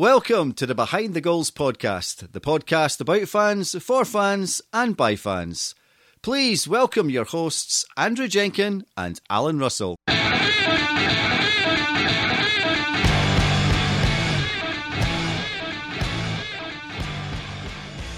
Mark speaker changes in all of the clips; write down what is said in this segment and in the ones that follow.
Speaker 1: Welcome to the Behind the Goals podcast, the podcast about fans, for fans, and by fans. Please welcome your hosts, Andrew Jenkin and Alan Russell.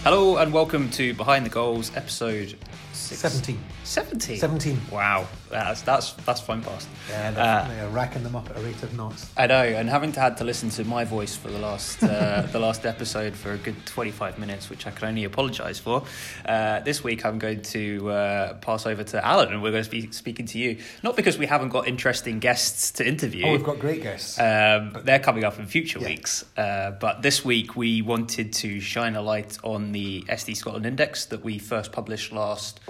Speaker 2: Hello and welcome to Behind the Goals, episode six.
Speaker 3: 17.
Speaker 2: 17?
Speaker 3: 17.
Speaker 2: Wow, that's that's that's fun past.
Speaker 3: Yeah, they're,
Speaker 2: Uh,
Speaker 3: they're racking them up at a rate of knots.
Speaker 2: I know, and having to had to listen to my voice for the last uh, the last episode for a good twenty five minutes, which I can only apologise for. Uh, this week, I'm going to uh, pass over to Alan, and we're going to be speaking to you. Not because we haven't got interesting guests to interview.
Speaker 3: Oh, we've got great guests.
Speaker 2: Um, they're coming up in future
Speaker 3: Yeah.
Speaker 2: weeks. Uh, but this week we wanted to shine a light on the SD Scotland Index that we first published last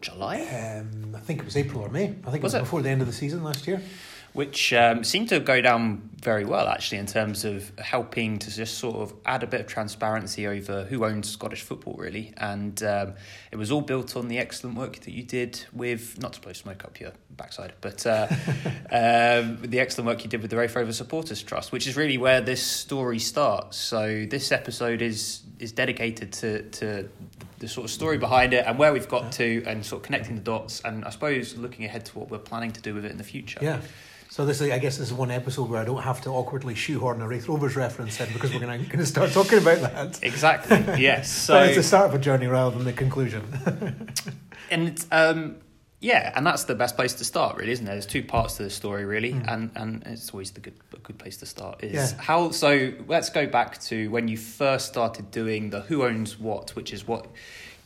Speaker 2: July,
Speaker 3: um, I think it was April or May. I think it
Speaker 2: Was
Speaker 3: was
Speaker 2: it?
Speaker 3: before the end of the season last year.
Speaker 2: which um, seemed to go down very well actually in terms of helping to just sort of add a bit of transparency over who owns Scottish football really. And um, it was all built on the excellent work that you did with, not to blow smoke up your backside, but uh, um, the excellent work you did with the Raith Rover Supporters Trust, which is really where this story starts. So this episode is is dedicated to to the sort of story behind it and where we've got to, and sort of connecting the dots, and I suppose looking ahead to what we're planning to do with it in the future.
Speaker 3: Yeah. So this, is, I guess, this is one episode where I don't have to awkwardly shoehorn a Raith Rovers reference in because we're going to start talking about that.
Speaker 2: Exactly. Yes. So
Speaker 3: it's the start of a journey rather than the conclusion.
Speaker 2: and it's, um, yeah, and that's the best place to start, really, isn't there? There's two parts to the story, really, hmm. and and it's always the good a good place to start. Is
Speaker 3: Yeah.
Speaker 2: how so? Let's go back to when you first started doing the Who Owns What, which is what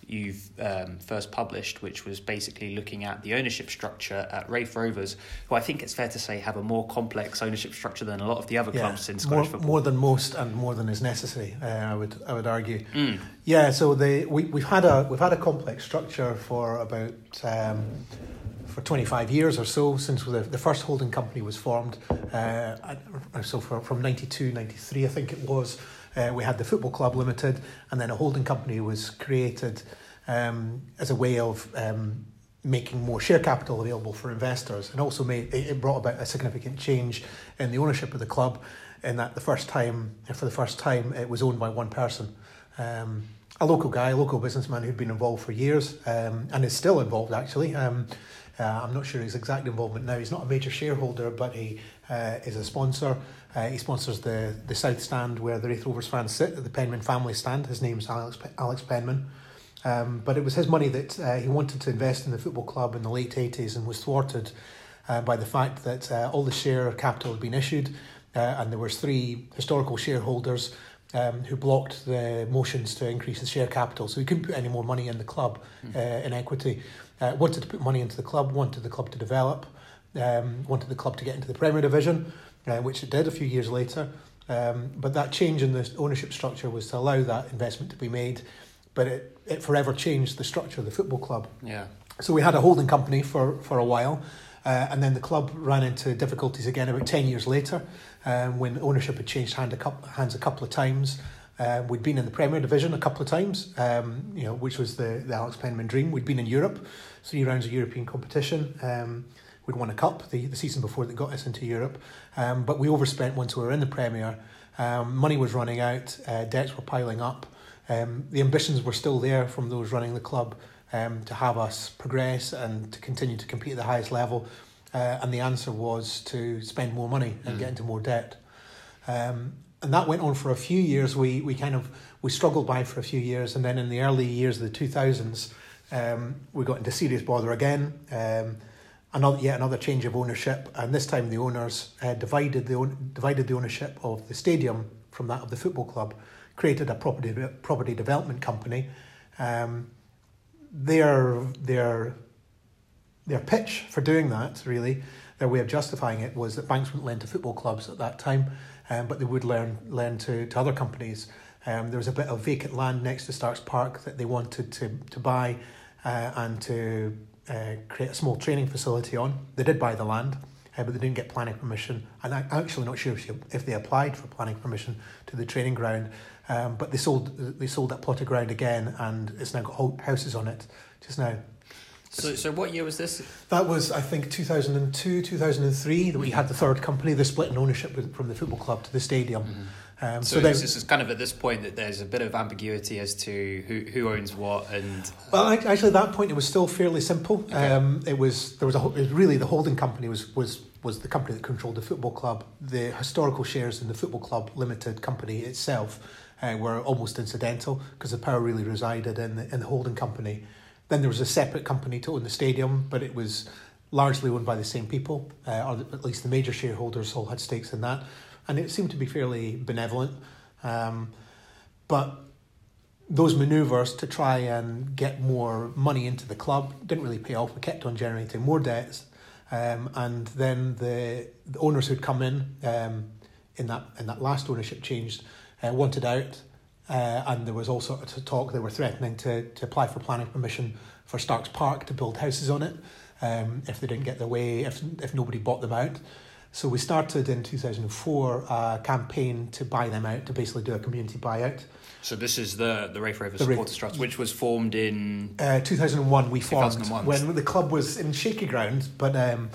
Speaker 2: you've um, first published, which was basically looking at the ownership structure at Raith Rovers, who I think it's fair to say have a more complex ownership structure than a lot of the other clubs in
Speaker 3: more,
Speaker 2: football.
Speaker 3: more than most and more than is necessary. Uh, I would I would argue.
Speaker 2: Mm.
Speaker 3: Yeah, so the we we've had a we've had a complex structure for about um, for 25 years or so since the, the first holding company was formed. Uh, so for, from 92, 93, I think it was, uh, we had the Football Club Limited, and then a holding company was created um, as a way of um, making more share capital available for investors, and also made it brought about a significant change in the ownership of the club. In that the first time, for the first time, it was owned by one person. Um, a local guy, a local businessman who'd been involved for years um, and is still involved actually. Um, uh, I'm not sure his exact involvement now. He's not a major shareholder, but he uh, is a sponsor. Uh, he sponsors the, the South Stand where the Raith Rovers fans sit, the Penman family stand. His name's Alex, Alex Penman. Um, but it was his money that uh, he wanted to invest in the football club in the late 80s and was thwarted uh, by the fact that uh, all the share capital had been issued uh, and there was three historical shareholders um, who blocked the motions to increase the share capital. So he couldn't put any more money in the club uh, in equity. Uh, wanted to put money into the club, wanted the club to develop, um, wanted the club to get into the Premier Division, uh, which it did a few years later. Um, but that change in the ownership structure was to allow that investment to be made, but it, it forever changed the structure of the football club.
Speaker 2: Yeah.
Speaker 3: So we had a holding company for, for a while, uh, and then the club ran into difficulties again about 10 years later um, when ownership had changed hand a couple, hands a couple of times. Uh, we'd been in the Premier Division a couple of times, um, you know, which was the, the Alex Penman dream. We'd been in Europe, three rounds of European competition. Um, we'd won a cup the, the season before that got us into Europe, um, but we overspent once we were in the Premier. Um, money was running out, uh, debts were piling up. Um, the ambitions were still there from those running the club um, to have us progress and to continue to compete at the highest level. Uh, and the answer was to spend more money and get into more debt. Um, and that went on for a few years. We, we kind of we struggled by for a few years, and then in the early years of the two thousands, um, we got into serious bother again. Um, another yet another change of ownership, and this time the owners uh, divided the own, divided the ownership of the stadium from that of the football club, created a property property development company. Um, their their their pitch for doing that really their way of justifying it was that banks wouldn't lend to football clubs at that time, um, but they would lend lend to, to other companies. Um, there was a bit of vacant land next to Starks Park that they wanted to to buy uh, and to uh, create a small training facility on. They did buy the land, uh, but they didn't get planning permission. And I'm actually not sure if, she, if they applied for planning permission to the training ground. Um, but they sold they sold that plot of ground again, and it's now got ho- houses on it just now.
Speaker 2: So, so what year was this?
Speaker 3: That was, I think, 2002, 2003, that we had the third company, the split in ownership with, from the football club to the stadium.
Speaker 2: Um, so, so this is kind of at this point that there's a bit of ambiguity as to who, who owns what and.
Speaker 3: Well, actually, at that point it was still fairly simple. Okay. Um, it was there was a it was really the holding company was was was the company that controlled the football club. The historical shares in the football club limited company itself uh, were almost incidental because the power really resided in the in the holding company. Then there was a separate company to own the stadium, but it was largely owned by the same people, uh, or at least the major shareholders all had stakes in that and it seemed to be fairly benevolent. Um, but those manoeuvres to try and get more money into the club didn't really pay off. We kept on generating more debts, um, and then the, the owners who'd come in um, in that in that last ownership change uh, wanted out, uh, and there was all sorts of talk. They were threatening to to apply for planning permission for Starks Park to build houses on it um, if they didn't get their way, if if nobody bought them out. So we started in 2004 a campaign to buy them out, to basically do a community buyout.
Speaker 2: So this is the the Raith Rovers Supporters Trust, which was formed in
Speaker 3: uh, 2001. We formed 2001. when the club was in shaky ground, but um,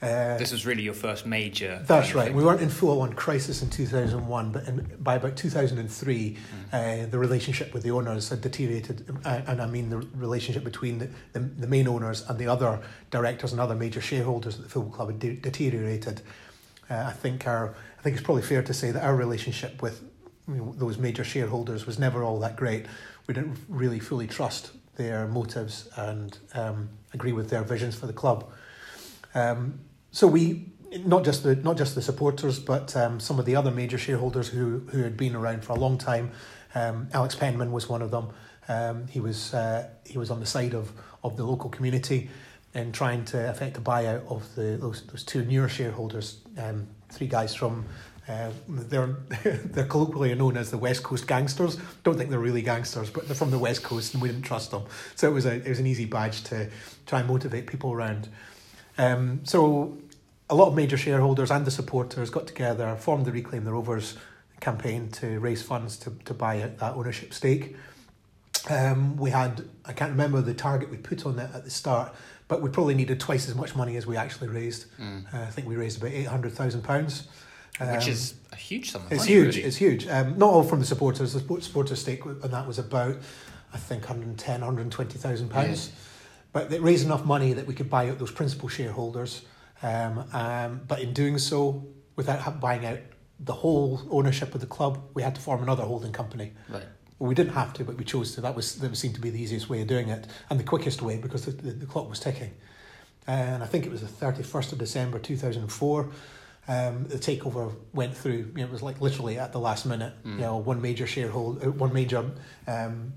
Speaker 2: uh, this was really your first major.
Speaker 3: That's right. We weren't in full on crisis in 2001, but in, by about 2003, mm. uh, the relationship with the owners had deteriorated. Uh, and I mean the relationship between the, the, the, main owners and the other directors and other major shareholders at the football club had de- deteriorated. Uh, I think our, I think it's probably fair to say that our relationship with you know, those major shareholders was never all that great. We didn't really fully trust their motives and um, agree with their visions for the club. Um, so we not just the not just the supporters, but um, some of the other major shareholders who who had been around for a long time. Um, Alex Penman was one of them. Um, he was uh, he was on the side of of the local community in trying to effect a buyout of the those those two newer shareholders. Um, three guys from uh, they're they're colloquially known as the West Coast gangsters. Don't think they're really gangsters, but they're from the West Coast, and we didn't trust them. So it was a it was an easy badge to try and motivate people around. Um, so a lot of major shareholders and the supporters got together, formed the Reclaim the Rovers campaign to raise funds to, to buy out that ownership stake. Um, we had, I can't remember the target we put on it at the start, but we probably needed twice as much money as we actually raised. Mm. Uh, I think we raised about £800,000.
Speaker 2: Um, Which is a huge sum
Speaker 3: It's
Speaker 2: money,
Speaker 3: huge,
Speaker 2: really.
Speaker 3: it's huge. Um, not all from the supporters. The supporters stake, and that was about, I think, 110, 120,000 pounds. Yeah. But it raised enough money that we could buy out those principal shareholders. Um, um, but in doing so, without buying out the whole ownership of the club, we had to form another holding company.
Speaker 2: Right.
Speaker 3: Well, we didn't have to, but we chose to. That was that seemed to be the easiest way of doing it and the quickest way because the, the, the clock was ticking. And I think it was the thirty first of December two thousand and four. Um, the takeover went through. You know, it was like literally at the last minute. Mm. You know, one major shareholder, uh, one major um,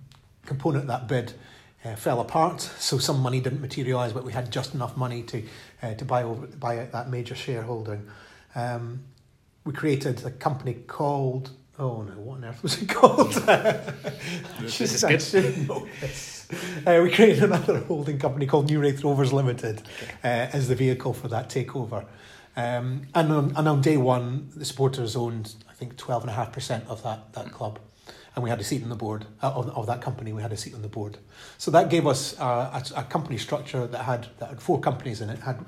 Speaker 3: component of that bid uh, fell apart. So some money didn't materialise, but we had just enough money to uh, to buy over buy out that major shareholding. Um, we created a company called oh no, what on earth was it called?
Speaker 2: this is good.
Speaker 3: Uh, we created another holding company called New Raith Rovers Limited uh, as the vehicle for that takeover. Um, and, on, and on day one, the supporters owned, I think, 12.5% of that, that club and we had a seat on the board uh, of, of that company. We had a seat on the board, so that gave us uh, a, a, company structure that had that had four companies in it. it had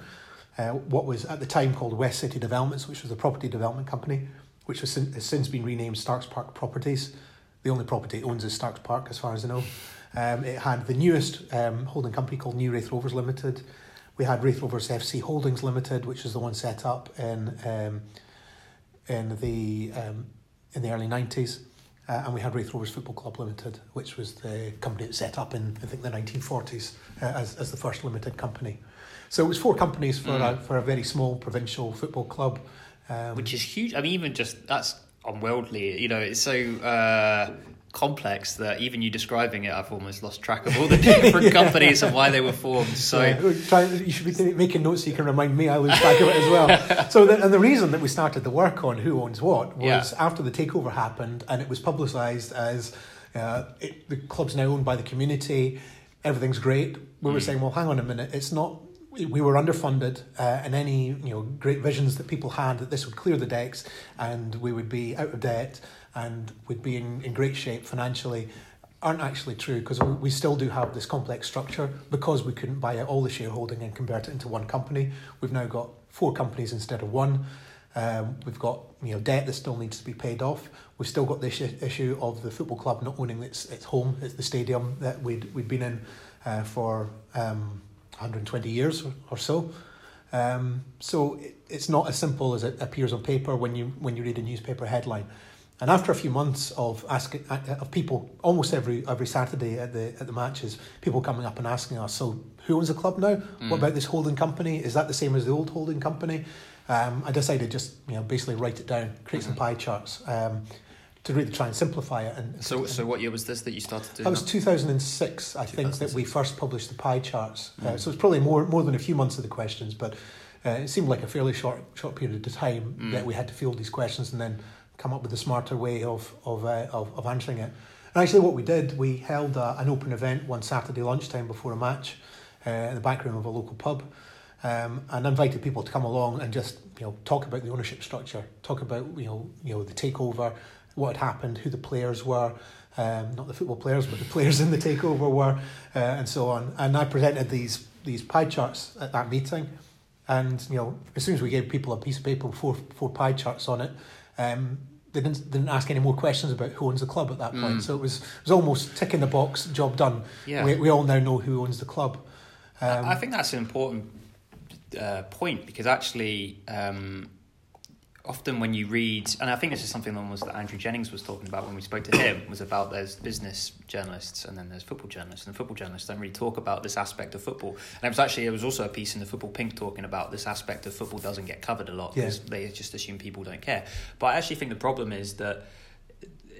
Speaker 3: uh, what was at the time called West City Developments, which was a property development company, which has since been renamed Starks Park Properties. The only property it owns is Starks Park, as far as I know. Um, it had the newest um, holding company called New Raith Rovers Limited. We had Raith Rovers FC Holdings Limited, which is the one set up in um, in the um, in the early nineties. Uh, and we had Raith Rovers Football Club Limited, which was the company that set up in I think the 1940s uh, as, as the first limited company. So it was four companies for mm. a, for a very small provincial football club,
Speaker 2: um, which is huge. I mean, even just that's unworldly. You know, it's so uh, complex that even you describing it, I've almost lost track of all the different yeah. companies and why they were formed. So
Speaker 3: yeah, try, you should be making notes so you can remind me. I lose track of it as well. So the, and the reason that we started the work on who owns what was yeah. after the takeover happened and it was publicised as uh, it, the club's now owned by the community. Everything's great. We were mm. saying, well, hang on a minute, it's not we were underfunded, uh, and any you know great visions that people had that this would clear the decks and we would be out of debt and would be in, in great shape financially aren't actually true because we still do have this complex structure because we couldn't buy out all the shareholding and convert it into one company. We've now got four companies instead of one. Um, we've got you know debt that still needs to be paid off. We've still got this issue of the football club not owning its its home, it's the stadium that we'd we'd been in uh, for um, 120 years or so. Um, so it, it's not as simple as it appears on paper when you when you read a newspaper headline. And after a few months of asking uh, of people, almost every every Saturday at the at the matches, people coming up and asking us, "So who owns the club now? Mm. What about this holding company? Is that the same as the old holding company?" Um, I decided just you know basically write it down, create mm-hmm. some pie charts. Um, to really try and simplify it. And
Speaker 2: so, so what year was this that you started doing?
Speaker 3: That It was two thousand and six, I think, that we first published the pie charts. Mm. Uh, so it's probably more more than a few months of the questions, but uh, it seemed like a fairly short short period of time mm. that we had to field these questions and then come up with a smarter way of of uh, of, of, answering it. And actually, what we did, we held a, an open event one Saturday lunchtime before a match uh, in the back room of a local pub. Um, and invited people to come along and just you know talk about the ownership structure, talk about you know you know the takeover, what had happened, who the players were, um, not the football players, but the players in the takeover were, uh, and so on. And I presented these these pie charts at that meeting, and you know, as soon as we gave people a piece of paper with four four pie charts on it, um, they didn't didn't ask any more questions about who owns the club at that point. Mm. So it was it was almost ticking the box, job done. Yeah. We we all now know who owns the club.
Speaker 2: Um, I think that's an important uh, point because actually. Um, often when you read, and I think this is something almost that Andrew Jennings was talking about when we spoke to him, was about there's business journalists and then there's football journalists, and the football journalists don't really talk about this aspect of football. And it was actually, there was also a piece in the Football Pink talking about this aspect of football doesn't get covered a lot because yeah. they just assume people don't care. But I actually think the problem is that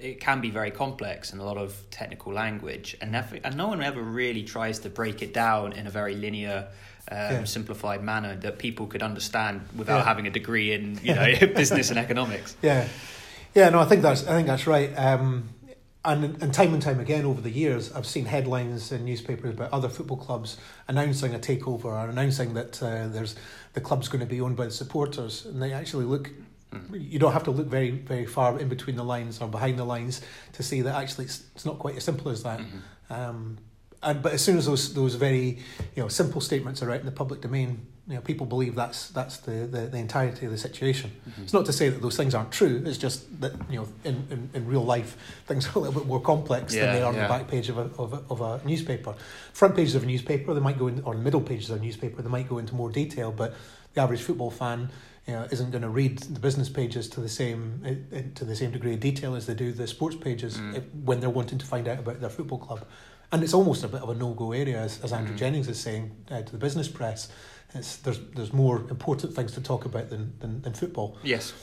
Speaker 2: it can be very complex and a lot of technical language, and, never, and no one ever really tries to break it down in a very linear um, yeah. simplified manner that people could understand without yeah. having a degree in you know business and economics.
Speaker 3: Yeah, yeah. No, I think that's I think that's right. Um, and and time and time again over the years, I've seen headlines in newspapers about other football clubs announcing a takeover or announcing that uh, there's the club's going to be owned by the supporters, and they actually look. Hmm. You don't have to look very, very far in between the lines or behind the lines to see that actually it's, it's not quite as simple as that. Mm-hmm. Um, and but as soon as those those very you know simple statements are out in the public domain, you know people believe that's that's the the, the entirety of the situation. Mm-hmm. It's not to say that those things aren't true. It's just that you know in, in, in real life things are a little bit more complex yeah, than they are yeah. on the back page of a, of a of a newspaper. Front pages of a newspaper they might go in, or middle pages of a newspaper they might go into more detail, but the average football fan you know, isn't going to read the business pages to the same to the same degree of detail as they do the sports pages mm. when they're wanting to find out about their football club and it's almost a bit of a no-go area, as, as Andrew mm. Jennings is saying uh, to the business press. It's, there's there's more important things to talk about than than, than football.
Speaker 2: Yes.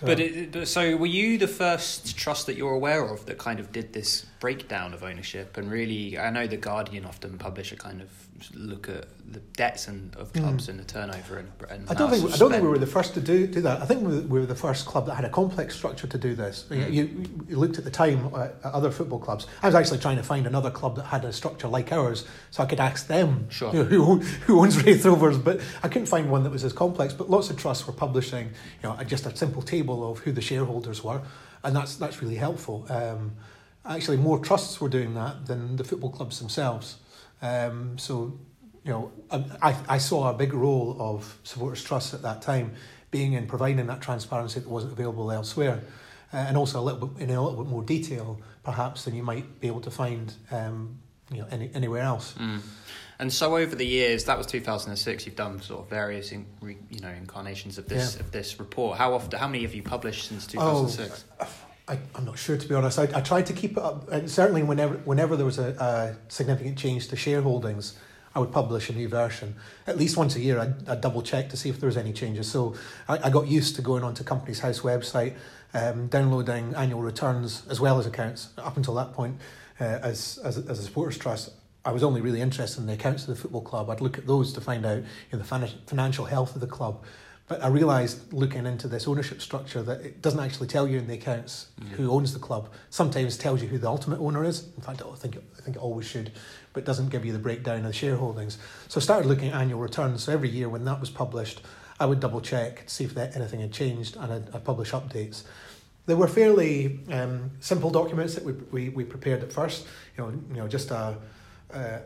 Speaker 2: But, it, but so were you the first trust that you're aware of that kind of did this breakdown of ownership and really I know the Guardian often publish a kind of look at the debts and of clubs mm. and the turnover and, and
Speaker 3: I don't think I don't think we were the first to do do that. I think we were the first club that had a complex structure to do this. Mm. You, you, looked at the time at other football clubs. I was actually trying to find another club that had a structure like ours, so I could ask them
Speaker 2: sure.
Speaker 3: you know, who who owns Raith Rovers, but I couldn't find one that was as complex. But lots of trusts were publishing, you know, just a simple table of who the shareholders were, and that's that's really helpful. Um, actually, more trusts were doing that than the football clubs themselves. Um, so you know, I, I saw a big role of supporters trust at that time being in providing that transparency that wasn't available elsewhere, uh, and also a little bit in a little bit more detail perhaps than you might be able to find, um, you know, any, anywhere else.
Speaker 2: Mm. And so over the years, that was 2006. You've done sort of various, in, you know, incarnations of this yeah. of this report. How often? How many have you published since 2006? Oh,
Speaker 3: I, I'm not sure to be honest. I, I tried to keep it up, and certainly whenever whenever there was a, a significant change to shareholdings, I would publish a new version. At least once a year, I'd, I'd double check to see if there was any changes. So I, I got used to going onto Companies House website, um, downloading annual returns as well as accounts. Up until that point, uh, as, as, as a supporters trust, I was only really interested in the accounts of the football club. I'd look at those to find out you know, the financial health of the club. But I realised looking into this ownership structure that it doesn't actually tell you in the accounts mm. who owns the club. Sometimes tells you who the ultimate owner is. In fact, I think it, I think it always should, but doesn't give you the breakdown of the shareholdings. So I started looking at annual returns. So every year when that was published, I would double check to see if that, anything had changed, and I'd, I'd publish updates. They were fairly um, simple documents that we, we, we prepared at first. You know, you know, just a, a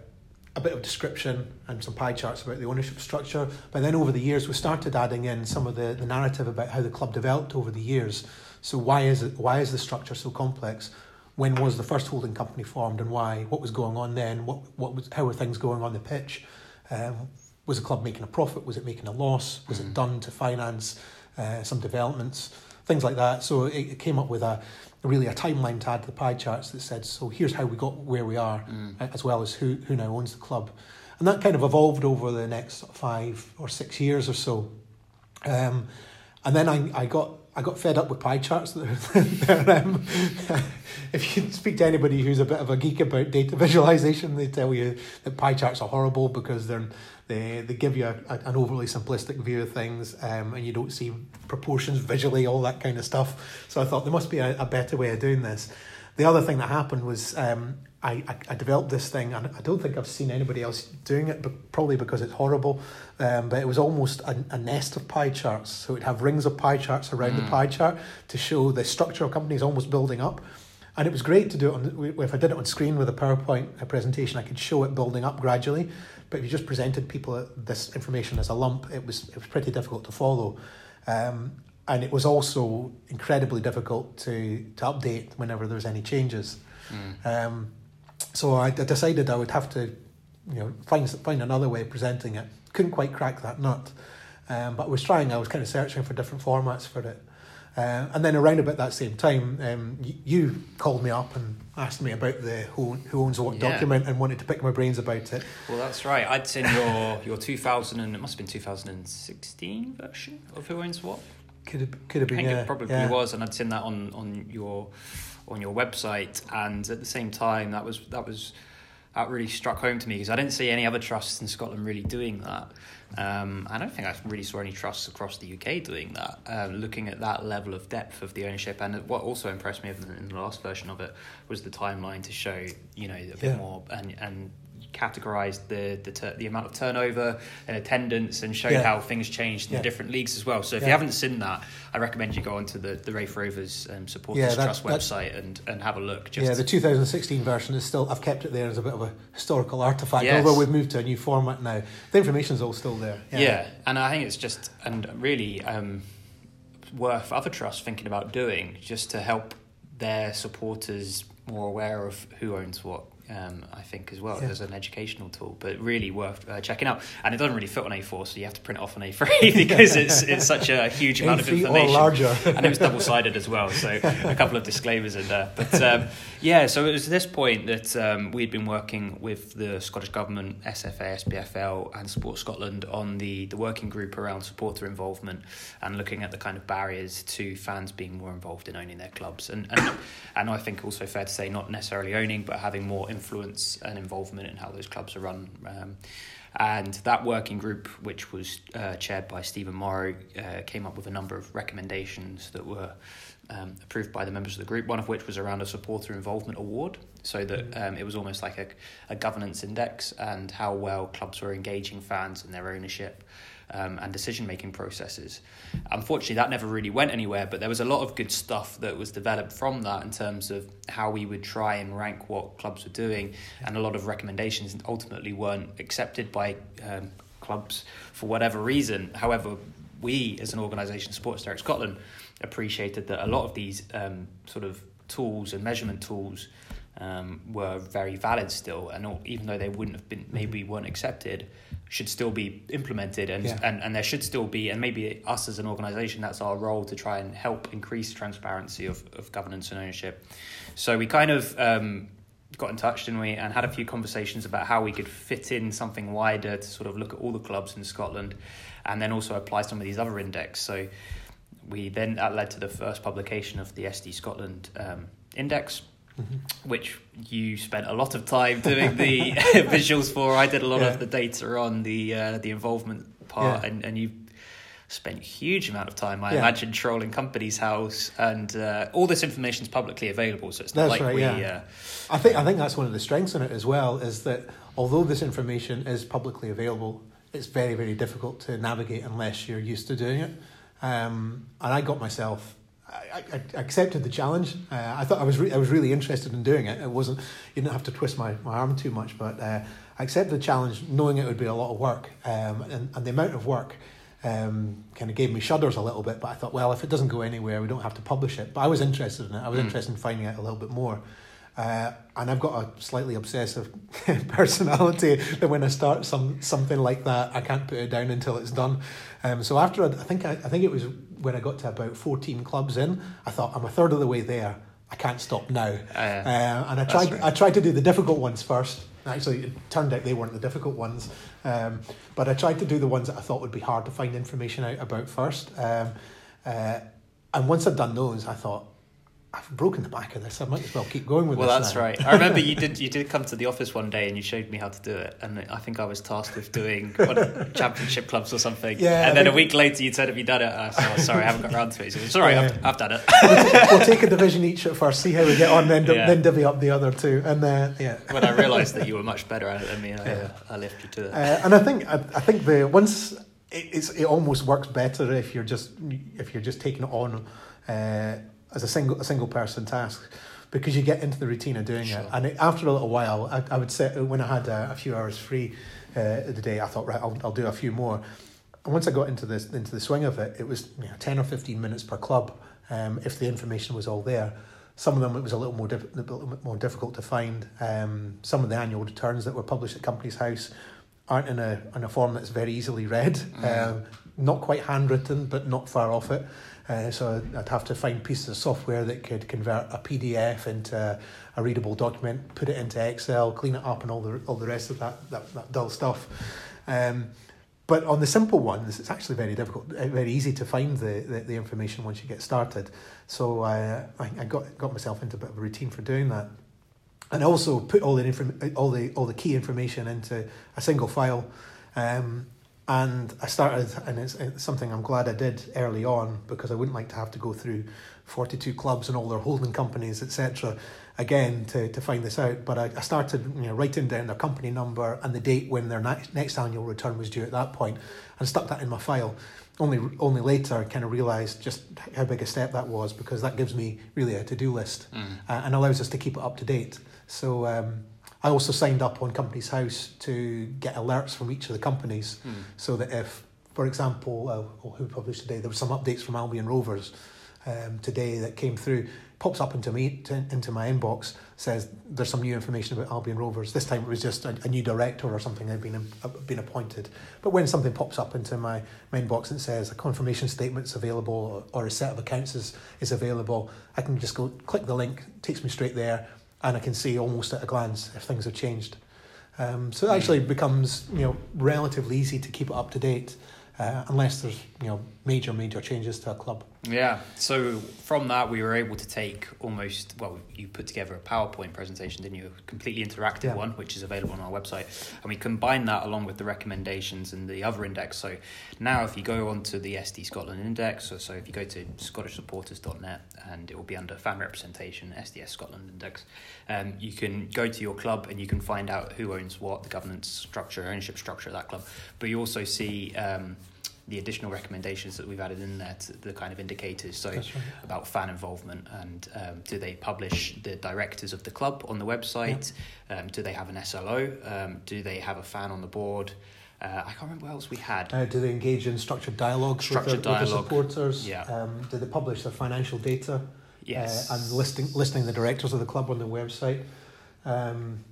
Speaker 3: a bit of description and some pie charts about the ownership structure. But then over the years, we started adding in some of the, the narrative about how the club developed over the years. So why is it? Why is the structure so complex? When was the first holding company formed, and why? What was going on then? What what was? How were things going on the pitch? Um, was the club making a profit? Was it making a loss? Was mm. it done to finance uh, some developments? Things like that. So it, it came up with a really a timeline to add to the pie charts that said, so here's how we got where we are, mm. as well as who, who now owns the club. And that kind of evolved over the next five or six years or so. Um, and then I, I got I got fed up with pie charts. um, if you speak to anybody who's a bit of a geek about data visualization, they tell you that pie charts are horrible because they're they they give you a, a, an overly simplistic view of things, um, and you don't see proportions visually, all that kind of stuff. So I thought there must be a, a better way of doing this. The other thing that happened was um, I, I, I developed this thing, and I don't think I've seen anybody else doing it, but probably because it's horrible. Um, but it was almost a, a nest of pie charts. So it'd have rings of pie charts around mm. the pie chart to show the structure of companies almost building up. And it was great to do it on. If I did it on screen with a PowerPoint presentation, I could show it building up gradually. But if you just presented people this information as a lump, it was it was pretty difficult to follow. Um, and it was also incredibly difficult to, to update whenever there was any changes. Mm. Um, so I, I decided I would have to, you know, find find another way of presenting it. Couldn't quite crack that nut, um, but I was trying. I was kind of searching for different formats for it. Uh, and then around about that same time, um, you, you called me up and asked me about the who, who owns what yeah. document and wanted to pick my brains about it.
Speaker 2: Well, that's right. I'd seen your your 2000 and it must have been 2016 version of Who Owns What.
Speaker 3: Could have, could have been.
Speaker 2: I think
Speaker 3: yeah,
Speaker 2: it probably
Speaker 3: yeah.
Speaker 2: was, and I'd seen that on on your on your website, and at the same time, that was that was that really struck home to me because I didn't see any other trusts in Scotland really doing that. Um, I don't think I really saw any trusts across the UK doing that, um, looking at that level of depth of the ownership. And what also impressed me in the last version of it was the timeline to show, you know, a bit yeah. more and and categorized the the, the amount of turnover and attendance and showed yeah. how things changed in yeah. the different leagues as well. So if yeah. you haven't seen that, I recommend you go onto the, the Raith Rovers um, Supporters that, Trust website and, and have a look.
Speaker 3: Just yeah, the 2016 version is still, I've kept it there as a bit of a historical artifact, yes. although we've moved to a new format now. The information is all still there.
Speaker 2: Yeah. and I think it's just, and really um, worth other trusts thinking about doing just to help their supporters more aware of who owns what um, I think as well yeah. as an educational tool, but really worth uh, checking out. And it doesn't really fit on A4, so you have to print it off on A3 because it's it's such a huge amount of information.
Speaker 3: Or larger,
Speaker 2: and it was double sided as well. So a couple of disclaimers in there. But um, yeah, so it was at this point that um, we'd been working with the Scottish Government, SFA, SPFL, and Sport Scotland on the the working group around supporter involvement and looking at the kind of barriers to fans being more involved in owning their clubs. And and, and I think also fair to say not necessarily owning, but having more influence and involvement in how those clubs are run. Um, and that working group, which was uh, chaired by Stephen Morrow, uh, came up with a number of recommendations that were um, approved by the members of the group, one of which was around a supporter involvement award, so that mm. um, it was almost like a, a governance index and how well clubs were engaging fans in their ownership um, and decision making processes. Unfortunately, that never really went anywhere, but there was a lot of good stuff that was developed from that in terms of how we would try and rank what clubs were doing, and a lot of recommendations ultimately weren't accepted by um, clubs for whatever reason. However, we as an organisation, Supporters Direct Scotland, appreciated that a lot of these um, sort of tools and measurement tools um, were very valid still, and even though they wouldn't have been maybe weren't accepted, should still be implemented, and yeah. and, and there should still be, and maybe us as an organisation, that's our role to try and help increase transparency of, of governance and ownership. So we kind of um, got in touch, didn't we, and had a few conversations about how we could fit in something wider to sort of look at all the clubs in Scotland, and then also apply some of these other index. So we then that led to the first publication of the SD Scotland um, index Mm-hmm. Which you spent a lot of time doing the visuals for. I did a lot yeah. of the data on the uh, the involvement part, yeah. and, and you spent a huge amount of time, I yeah. imagine, trolling Companies House, and uh, all this information is publicly available. So it's not
Speaker 3: that's
Speaker 2: like
Speaker 3: right,
Speaker 2: we.
Speaker 3: Yeah. Uh, I think I think that's one of the strengths in it as well is that although this information is publicly available, it's very very difficult to navigate unless you're used to doing it. Um, and I got myself I, I accepted the challenge. Uh, I thought I was re- I was really interested in doing it. It wasn't you didn't have to twist my, my arm too much, but uh, I accepted the challenge, knowing it would be a lot of work, um, and, and the amount of work um, kind of gave me shudders a little bit. But I thought, well, if it doesn't go anywhere, we don't have to publish it. But I was interested in it. I was mm. interested in finding out a little bit more. Uh, and I've got a slightly obsessive personality that when I start some something like that, I can't put it down until it's done. Um, so after I, I think I, I think it was when I got to about fourteen clubs in, I thought I'm a third of the way there. I can't stop now. Uh, uh, and I tried right. I tried to do the difficult ones first. Actually, it turned out they weren't the difficult ones. Um, but I tried to do the ones that I thought would be hard to find information out about first. Um, uh, and once I'd done those, I thought, I've broken the back of this. I might as well keep going with
Speaker 2: well,
Speaker 3: this.
Speaker 2: Well, that's
Speaker 3: now.
Speaker 2: right. I remember you did. You did come to the office one day and you showed me how to do it, and I think I was tasked with doing what, championship clubs or something. Yeah. And then a week later, you said, "Have you done it?" I said, oh, "Sorry, I haven't got around to it." So, Sorry, yeah. I've, I've, done it.
Speaker 3: we'll, take a division each at first, see how we get on, then yeah. then divvy up the other two, and then yeah.
Speaker 2: When I realised that you were much better at it than me, I, yeah. I left you to it.
Speaker 3: Uh, and I think I, I think the once it, it's it almost works better if you're just if you're just taking it on uh, as a single a single person task because you get into the routine of doing sure. it. And it, after a little while, I, I would say when I had a, a few hours free uh, the day, I thought right, I'll I'll do a few more. And once I got into this into the swing of it, it was you know, ten or fifteen minutes per club. Um, if the information was all there. Some of them it was a little more diff- a little bit more difficult to find. Um, some of the annual returns that were published at Companies House aren't in a in a form that's very easily read. Mm. Um, not quite handwritten, but not far off it. Uh, so I'd have to find pieces of software that could convert a PDF into a readable document, put it into Excel, clean it up, and all the all the rest of that that, that dull stuff. Um, but on the simple ones, it's actually very difficult, uh, very easy to find the, the, the information once you get started. So uh, I, I got got myself into a bit of a routine for doing that, and also put all the inform- all the all the key information into a single file. Um, and I started, and it's, it's, something I'm glad I did early on because I wouldn't like to have to go through 42 clubs and all their holding companies, etc., again to, to find this out. But I, I started you know, writing down their company number and the date when their next, next annual return was due at that point and stuck that in my file. Only, only later I kind of realised just how big a step that was because that gives me really a to do list mm. uh, and allows us to keep it up to date. So, um, I also signed up on Companies House to get alerts from each of the companies mm. so that if, for example, uh, who published today, there were some updates from Albion Rovers um, today that came through, pops up into me to, into my inbox, says there's some new information about Albion Rovers. This time it was just a, a new director or something had been uh, been appointed. But when something pops up into my, my inbox and says a confirmation statement's available or, or a set of accounts is, is available, I can just go click the link, takes me straight there and I can see almost at a glance if things have changed. Um, so it actually becomes you know relatively easy to keep it up to date uh, unless there's you know major major changes to a club.
Speaker 2: Yeah. So from that, we were able to take almost well, you put together a PowerPoint presentation, didn't you? A completely interactive yeah. one, which is available on our website, and we combined that along with the recommendations and the other index. So now, if you go onto the SD Scotland index, so, so if you go to ScottishSupporters.net, and it will be under fan representation, SDS Scotland index, um, you can go to your club and you can find out who owns what, the governance structure, ownership structure of that club. But you also see. Um, the additional recommendations that we've added in there to the kind of indicators. So right. about fan involvement and um, do they publish the directors of the club on the website? Yeah. Um, do they have an SLO? Um, do they have a fan on the board? Uh, I can't remember what else we had.
Speaker 3: Uh, do they engage in structured dialogue
Speaker 2: structured with, their, dialogue.
Speaker 3: with their supporters?
Speaker 2: Yeah.
Speaker 3: Um, do they publish their financial data?
Speaker 2: Yes.
Speaker 3: Uh, and listing listing the directors of the club on the website. Um,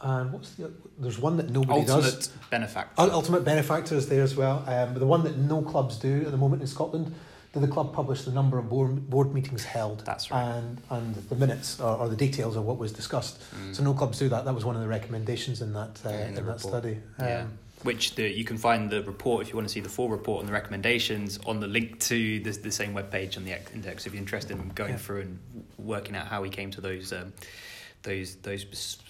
Speaker 3: and what's the there's one that nobody does?
Speaker 2: ultimate
Speaker 3: does.
Speaker 2: benefactor.
Speaker 3: Ultimate benefactor is there as well. Um, but the one that no clubs do at the moment in Scotland. Do the club publish the number of board, board meetings held?
Speaker 2: That's right.
Speaker 3: And and the minutes or, or the details of what was discussed. Mm. So no clubs do that. That was one of the recommendations in that uh, in, in that study.
Speaker 2: Yeah. Um, which the, you can find the report if you want to see the full report and the recommendations on the link to the, the same web page on the index if you're interested in going yeah. through and working out how we came to those um, those those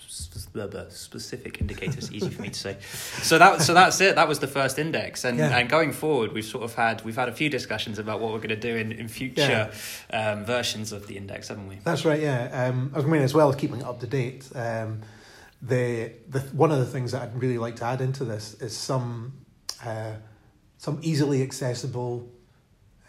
Speaker 2: specific indicators easy for me to say. So that so that's it. That was the first index. And yeah. and going forward we've sort of had we've had a few discussions about what we're going to do in, in future yeah. um, versions of the index haven't we?
Speaker 3: That's right yeah. Um, I mean as well as keeping it up to date um, the the one of the things that I'd really like to add into this is some uh, some easily accessible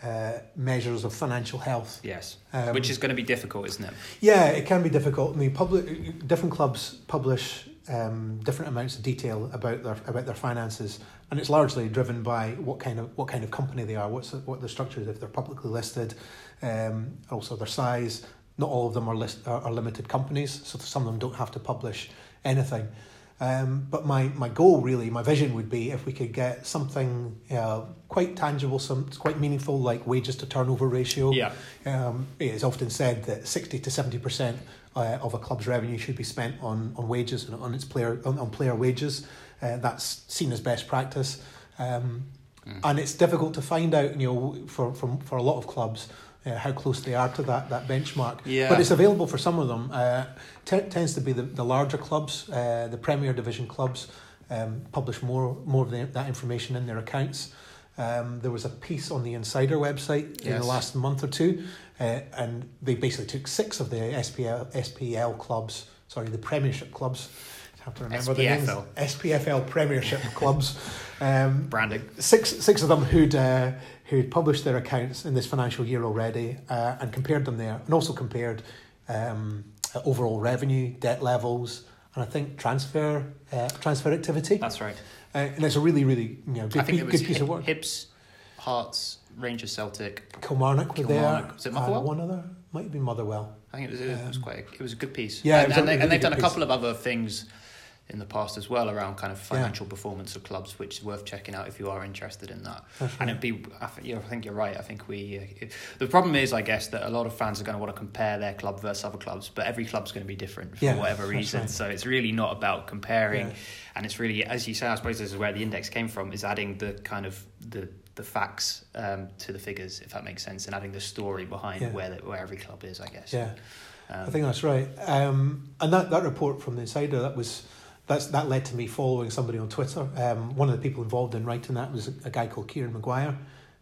Speaker 3: uh, measures of financial health.
Speaker 2: Yes,
Speaker 3: Um,
Speaker 2: which is going to be difficult, isn't it?
Speaker 3: Yeah, it can be difficult. I mean, public different clubs publish um, different amounts of detail about their about their finances, and it's largely driven by what kind of what kind of company they are, what's the, what the structure is, if they're publicly listed, um, also their size. Not all of them are list are, are limited companies, so some of them don't have to publish anything. Um, but my, my goal, really, my vision would be if we could get something uh, quite tangible, some quite meaningful, like wages to turnover ratio.
Speaker 2: Yeah.
Speaker 3: Um, it's often said that 60 to 70% uh, of a club's revenue should be spent on, on wages and on its player on, on player wages. Uh, that's seen as best practice. Um, And it's difficult to find out, you know, for, for, for a lot of clubs, uh, how close they are to that, that benchmark.
Speaker 2: Yeah.
Speaker 3: But it's available for some of them. Uh, t- tends to be the, the larger clubs, uh, the Premier Division clubs, um, publish more more of the, that information in their accounts. Um, there was a piece on the Insider website in the last month or two, uh, and they basically took six of the SPL, SPL clubs, sorry, the Premiership clubs. I have to remember the names.
Speaker 2: SPFL.
Speaker 3: SPFL Premiership clubs. Um,
Speaker 2: Branding.
Speaker 3: six six of them who'd uh, who'd published their accounts in this financial year already uh, and compared them there, and also compared um, overall revenue, debt levels, and I think transfer uh, transfer activity.
Speaker 2: That's right.
Speaker 3: Uh, and it's a really really you know good,
Speaker 2: I think it was
Speaker 3: good piece of work.
Speaker 2: Hibs, Hearts, Rangers, Celtic.
Speaker 3: Kilmarnock were there.
Speaker 2: Was it Motherwell?
Speaker 3: Uh, one other might have been Motherwell.
Speaker 2: I think it was, it was quite. A, it was a good piece.
Speaker 3: Um, yeah,
Speaker 2: and,
Speaker 3: a
Speaker 2: and, they,
Speaker 3: really
Speaker 2: and they've
Speaker 3: good
Speaker 2: done a couple of other things in the past as well around kind of financial performance of clubs, which is worth checking out if you are interested in that. And it'd be, I think, you know, I think you're right. I think we. Uh, it, the problem is, I guess, that a lot of fans are going to want to compare their club versus other clubs, but every club's going to be different for
Speaker 3: Yeah,
Speaker 2: whatever reason.
Speaker 3: right.
Speaker 2: So it's really not about comparing,
Speaker 3: Yeah.
Speaker 2: and it's really, as you say, I suppose this is where the index came from, is adding the kind of the the facts um, to the figures, if that makes sense, and adding the story behind
Speaker 3: Yeah.
Speaker 2: where the, where every club is, I guess.
Speaker 3: Yeah.
Speaker 2: Um,
Speaker 3: I think that's right. Um, and that, that report from the Insider that was that's that led to me following somebody on Twitter. Um, one of the people involved in writing that was a, guy called Kieran Maguire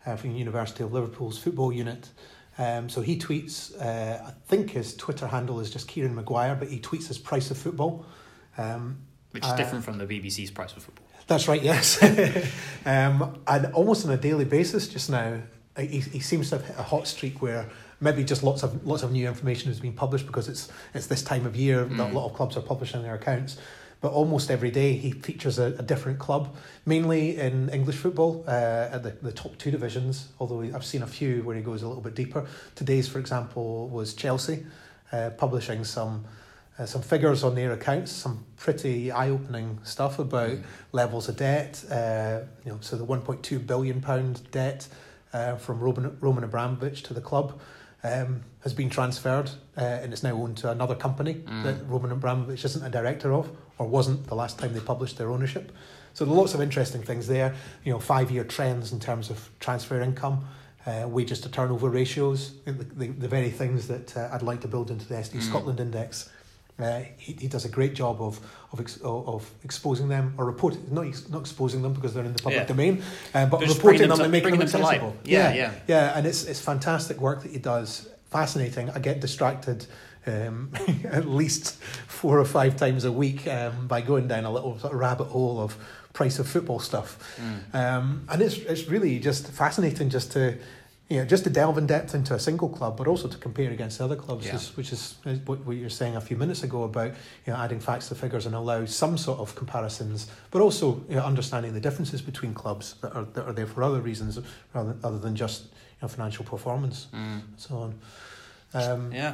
Speaker 3: uh, from the University of Liverpool's football unit. Um, so he tweets. Uh, I think his Twitter handle is just Kieran Maguire, but he tweets his price of football. Um,
Speaker 2: which is
Speaker 3: uh,
Speaker 2: different from the BBC's price of football.
Speaker 3: that's right, yes. um, and almost on a daily basis just now, he, he seems to have hit a hot streak where maybe just lots of lots of new information has been published because it's it's this time of year that a lot of clubs are publishing their accounts. But almost every day he features a, a different club, mainly in English football uh, at the, the top two divisions. Although I've seen a few where he goes a little bit deeper. Today's, for example, was Chelsea, uh, publishing some uh, some figures on their accounts, some pretty eye-opening stuff about levels of debt. Uh, you know, so the 1.2 billion pound debt uh, from Roman Roman Abramovich to the club um, has been transferred, uh, and it's now owned to another company that Roman Abramovich isn't a director of, or wasn't the last time they published their ownership. So there are lots of interesting things there. You know, five-year trends in terms of transfer income. Uh, wages to turnover ratios, the, the, the very things that uh, I'd like to build into the SD Scotland index. Uh, he, he does a great job of of, ex, of exposing them or reporting not ex, not exposing them because they're in the public
Speaker 2: Yeah.
Speaker 3: domain, uh, but
Speaker 2: Just
Speaker 3: reporting them,
Speaker 2: them to-
Speaker 3: and making them
Speaker 2: bringing them to light.
Speaker 3: accessible.
Speaker 2: Yeah, yeah.
Speaker 3: yeah, and it's it's fantastic work that he does. Fascinating. I get distracted um, at least four or five times a week um, by going down a little sort of rabbit hole of price of football stuff, um, and it's it's really just fascinating just to. You know, just to delve in depth into a single club, but also to compare against other clubs,
Speaker 2: Yeah.
Speaker 3: is, which is what, what you were saying a few minutes ago about you know adding facts to figures and allow some sort of comparisons, but also you know, understanding the differences between clubs that are that are there for other reasons rather other than just you know, financial performance and so on. Um,
Speaker 2: Yeah.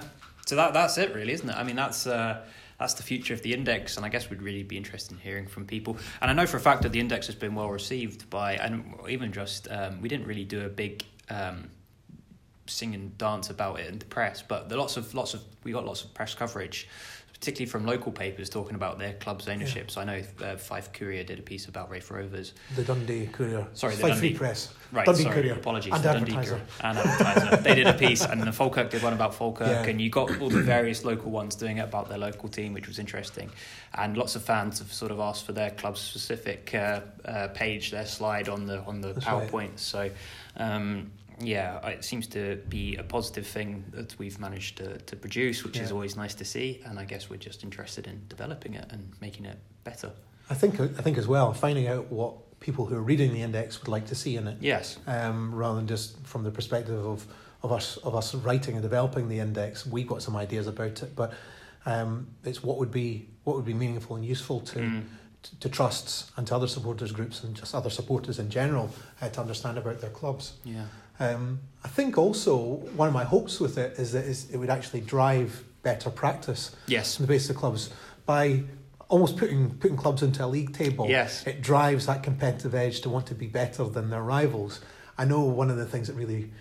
Speaker 2: So that that's it, really, isn't it? I mean, that's uh, that's the future of the index, and I guess we'd really be interested in hearing from people. And I know for a fact that the index has been well received by, and even just um, we didn't really do a big. Um, sing and dance about it in the press but there lots of lots of we got lots of press coverage particularly from local papers talking about their club's ownership so i know uh, fife courier did a piece about Raith Rovers
Speaker 3: the Dundee Courier,
Speaker 2: Sorry, the
Speaker 3: Fife
Speaker 2: Dundee-
Speaker 3: Free Press,
Speaker 2: Right,
Speaker 3: Dundee
Speaker 2: sorry,
Speaker 3: Courier,
Speaker 2: apologies.
Speaker 3: and
Speaker 2: the Dundee Courier and advertiser. they did a piece, and the Falkirk did one about Falkirk,
Speaker 3: Yeah.
Speaker 2: and you got all the various local ones doing it about their local team, which was interesting. And lots of fans have sort of asked for their club specific uh, uh, page, their slide on the on the
Speaker 3: That's right.
Speaker 2: PowerPoint. So. Um, yeah, it seems to be a positive thing that we've managed to, to produce, which is always nice to see. And I guess we're just interested in developing it and making it better.
Speaker 3: I think I think as well finding out what people who are reading the index would like to see in it.
Speaker 2: Yes.
Speaker 3: Um, rather than just from the perspective of, of us of us writing and developing the index, we've got some ideas about it, but um, it's what would be what would be meaningful and useful to.
Speaker 2: Mm.
Speaker 3: To, to trusts and to other supporters groups and just other supporters in general uh, to understand about their clubs.
Speaker 2: Yeah.
Speaker 3: Um, I think also one of my hopes with it is that is it would actually drive better practice
Speaker 2: Yes.
Speaker 3: on the basis of clubs by almost putting putting clubs into a league table.
Speaker 2: Yes.
Speaker 3: it drives that competitive edge to want to be better than their rivals. I know one of the things that really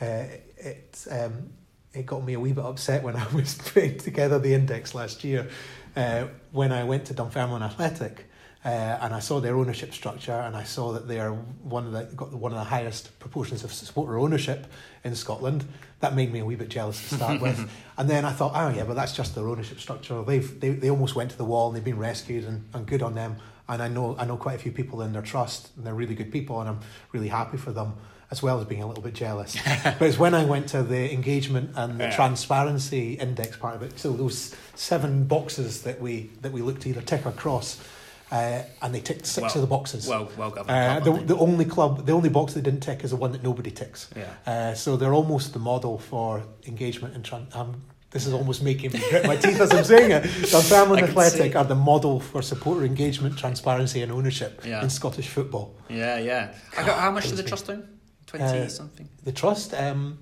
Speaker 3: uh, it um, it got me a wee bit upset when I was putting together the index last year uh, when I went to Dunfermline Athletic. Uh, and I saw their ownership structure, and I saw that they are one of the got one of the highest proportions of supporter ownership in Scotland. That made me a wee bit jealous to start with. And then I thought, oh yeah, but that's just their ownership structure. They've they, they almost went to the wall and they've been rescued, and, and good on them. And I know I know quite a few people in their trust, and they're really good people, and I'm really happy for them, as well as being a little bit jealous. but it's when I went to the engagement and the
Speaker 2: Yeah.
Speaker 3: transparency index part of it. So those seven boxes that we that we looked to either tick or cross. Uh, and they ticked six
Speaker 2: Well-
Speaker 3: of the boxes.
Speaker 2: Well, well governed.
Speaker 3: Uh, the, the only club, the only box they didn't tick is the one that nobody ticks.
Speaker 2: Yeah.
Speaker 3: Uh, so they're almost the model for engagement and tran- um, this is almost making me grit my teeth as I'm saying it. Dunfermline Athletic are the model for supporter engagement, transparency, and ownership
Speaker 2: Yeah.
Speaker 3: in Scottish football.
Speaker 2: Yeah, yeah. I got, how much does the trust own? Twenty
Speaker 3: Uh,
Speaker 2: something.
Speaker 3: The trust, um,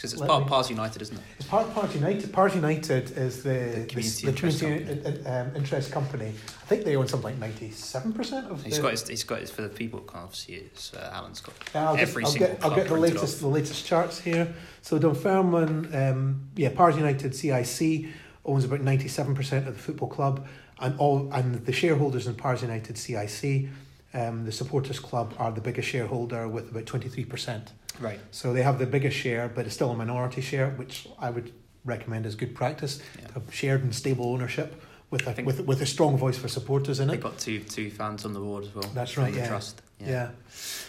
Speaker 2: Because it's
Speaker 3: let
Speaker 2: part Pars United, isn't it?
Speaker 3: it's part of United. Pars United is the the
Speaker 2: community
Speaker 3: the
Speaker 2: interest
Speaker 3: community in- in- um, interest company. I think they own something like ninety seven percent of.
Speaker 2: He's
Speaker 3: the,
Speaker 2: got his, he's got his for the people who can't see it. It's, uh, Alan's got
Speaker 3: Yeah, I'll
Speaker 2: every
Speaker 3: get, I'll
Speaker 2: single
Speaker 3: get, I'll get the latest
Speaker 2: off.
Speaker 3: the latest charts here. So Dunfermline, um, yeah, Pars United CIC owns about ninety seven percent of the football club, and all and the shareholders in Pars United CIC, um, the supporters club are the biggest shareholder with about twenty three percent.
Speaker 2: Right.
Speaker 3: So they have the biggest share, but it's still a minority share, which I would recommend as good practice.
Speaker 2: Yeah.
Speaker 3: Shared and stable ownership with a, with with a strong voice for supporters in it.
Speaker 2: They've got two two fans on the board as well.
Speaker 3: That's right, yeah.
Speaker 2: trust.
Speaker 3: Yeah.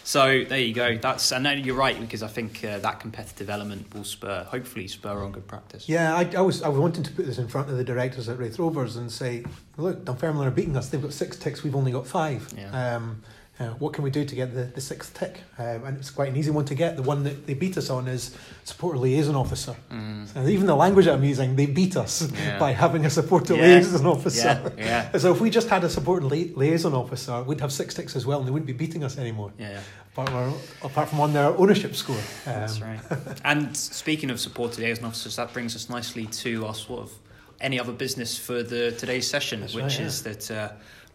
Speaker 2: So there you go. That's and then you're right because I think uh, that competitive element will spur, hopefully, spur on good practice.
Speaker 3: Yeah, I, I was I was wanting to put this in front of the directors at Raith Rovers and say, look, Dunfermline are beating us. They've got six ticks. We've only got five.
Speaker 2: Yeah.
Speaker 3: Um, uh, what can we do to get the, the sixth tick? Um, and it's quite an easy one to get. The one that they beat us on is supporter liaison officer.
Speaker 2: Mm.
Speaker 3: And even the language I'm using, they beat us
Speaker 2: Yeah.
Speaker 3: by having a supporter
Speaker 2: Yeah.
Speaker 3: liaison officer.
Speaker 2: Yeah, yeah,
Speaker 3: So if we just had a supporter li- liaison officer, we'd have six ticks as well, and they wouldn't be beating us anymore.
Speaker 2: yeah.
Speaker 3: Apart from, our, apart from on their ownership score. Um,
Speaker 2: That's right. and speaking of supported liaison officers, that brings us nicely to our sort of any other business for the today's session,
Speaker 3: That's
Speaker 2: which
Speaker 3: right,
Speaker 2: is that uh,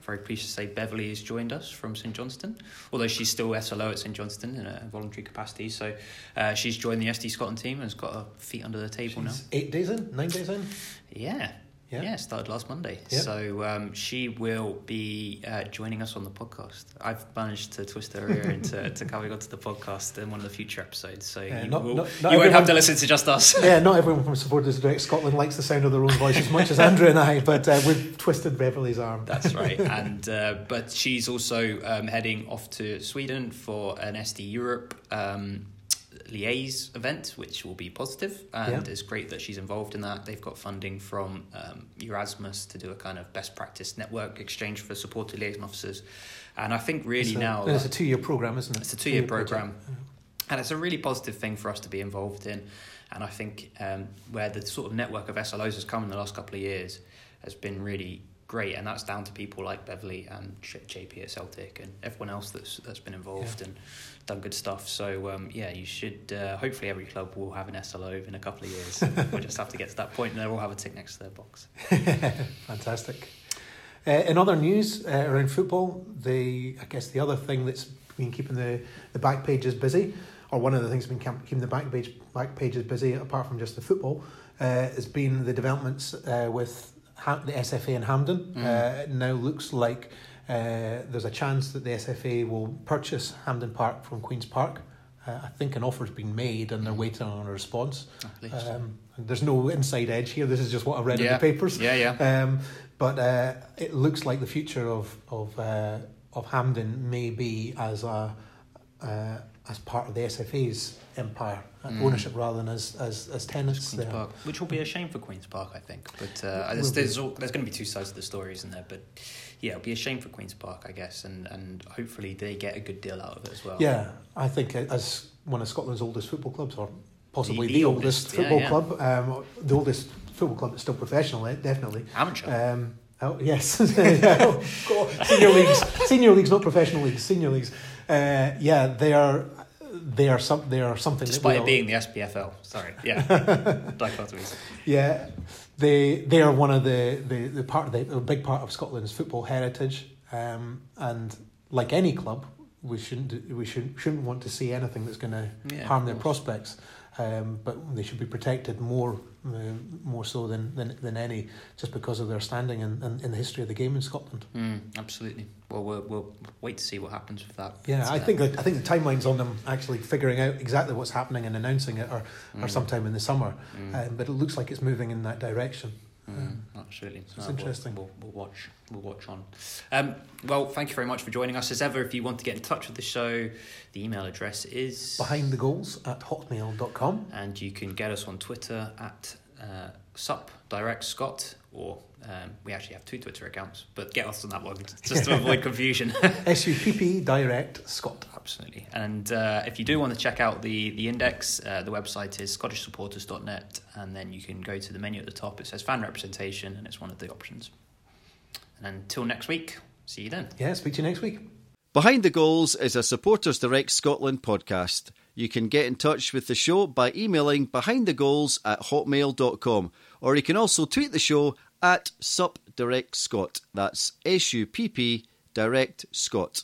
Speaker 2: very pleased to say Beverly has joined us from St Johnstone, although she's still SLO at St Johnstone in a voluntary capacity. So uh, she's joined the SD Scotland team and has got her feet under the table now.
Speaker 3: Eight days in, nine days in.
Speaker 2: Yeah.
Speaker 3: Yeah.
Speaker 2: Yeah, started last Monday.
Speaker 3: Yeah.
Speaker 2: So um, she will be uh, joining us on the podcast. I've managed to twist her ear into to coming onto the podcast in one of the future episodes. So
Speaker 3: Yeah,
Speaker 2: you,
Speaker 3: not-
Speaker 2: will,
Speaker 3: not-
Speaker 2: you
Speaker 3: not
Speaker 2: won't have to listen to just us.
Speaker 3: yeah, not everyone from Supporters Direct Scotland likes the sound of their own voice as much as Andrew and I, but uh, we've twisted Beverly's arm.
Speaker 2: That's right. And uh, but she's also um, heading off to Sweden for an SD Europe um, liaise event, which will be positive, and
Speaker 3: Yeah.
Speaker 2: it's great that she's involved in that. They've got funding from um, Erasmus to do a kind of best practice network exchange for supported liaison officers, and I think really
Speaker 3: It's a-
Speaker 2: now
Speaker 3: it's a two-year program, isn't it?
Speaker 2: it's a two-year
Speaker 3: project.
Speaker 2: program, and it's a really positive thing for us to be involved in. And I think um, where the sort of network of SLOs has come in the last couple of years has been really great, and that's down to people like Beverly and JP at Celtic and everyone else that's that's been involved and done good stuff. So um, yeah, you should. Uh, hopefully, every club will have an SLO in a couple of years. we'll just have to get to that point, and they'll all have a tick next to their box.
Speaker 3: Fantastic. Uh, in other news uh, around football, the I guess the other thing that's been keeping the, the back pages busy, or one of the things that's been keeping the back page back pages busy, apart from just the football, uh, has been the developments uh, with the SFA in Hampden.
Speaker 2: Mm.
Speaker 3: Uh, now looks like uh, there's a chance that the SFA will purchase Hampden Park from Queen's Park. Uh, I think an offer's been made and they're waiting on a response. Um, there's no inside edge here. This is just what I read in the papers.
Speaker 2: yeah, yeah.
Speaker 3: Um, but uh, it looks like the future of of uh, of Hampden may be as a uh, as part of the SFA's empire and ownership rather than as as, as tenants
Speaker 2: Queen's
Speaker 3: there.
Speaker 2: Park, which will be a shame for Queen's Park, I think. But uh, there's there's, all, there's going to be two sides to the story, isn't there? But yeah, it'll be a shame for Queen's Park, I guess, and and hopefully they get a good deal out of it as well.
Speaker 3: Yeah, I think uh, as one of Scotland's oldest football clubs, or possibly
Speaker 2: The-
Speaker 3: the,
Speaker 2: the
Speaker 3: oldest,
Speaker 2: oldest,
Speaker 3: football
Speaker 2: yeah.
Speaker 3: club, um, the oldest football club that's still professional, eh, definitely.
Speaker 2: amateur.
Speaker 3: Um, oh yes, oh, senior leagues, senior leagues, not professional leagues, senior leagues. Uh, yeah, they are. They are some. They are something.
Speaker 2: Despite it
Speaker 3: all-
Speaker 2: being the SPFL, sorry, yeah, dichotomies.
Speaker 3: Yeah, they they are one of the the, the part of the a big part of Scotland's football heritage, um, and like any club, we shouldn't do- we should shouldn't want to see anything that's going to
Speaker 2: Yeah,
Speaker 3: harm their prospects. Um, but they should be protected more uh, more so than, than than any, just because of their standing in, in, in the history of the game in Scotland.
Speaker 2: Mm, absolutely. Well, we'll we'll wait to see what happens with that.
Speaker 3: Yeah, I
Speaker 2: uh,
Speaker 3: think I think the timelines on them actually figuring out exactly what's happening and announcing it are, are
Speaker 2: Mm.
Speaker 3: sometime in the summer.
Speaker 2: Mm.
Speaker 3: Um, but it looks like it's moving in that direction.
Speaker 2: Mm, absolutely.
Speaker 3: it's
Speaker 2: No, we'll-
Speaker 3: interesting.
Speaker 2: We'll, we'll watch. We'll watch on. Um, well, thank you very much for joining us. As ever, if you want to get in touch with the show, the email address is
Speaker 3: behind the goals at hotmail.com.
Speaker 2: and you can get us on Twitter at uh, sup direct Scott or um, we actually have two Twitter accounts, but get us on that one just to avoid confusion.
Speaker 3: SUPP Direct Scott.
Speaker 2: Absolutely. And uh, if you do want to check out the, the index, uh, the website is scottishsupporters.net, and then you can go to the menu at the top. It says fan representation, and it's one of the options. And until next week, see you then.
Speaker 3: Yeah, speak to you next week.
Speaker 1: Behind the Goals is a Supporters Direct Scotland podcast. You can get in touch with the show by emailing behindthegoals at hotmail.com or you can also tweet the show at supdirectscott. That's S U P P Direct Scott.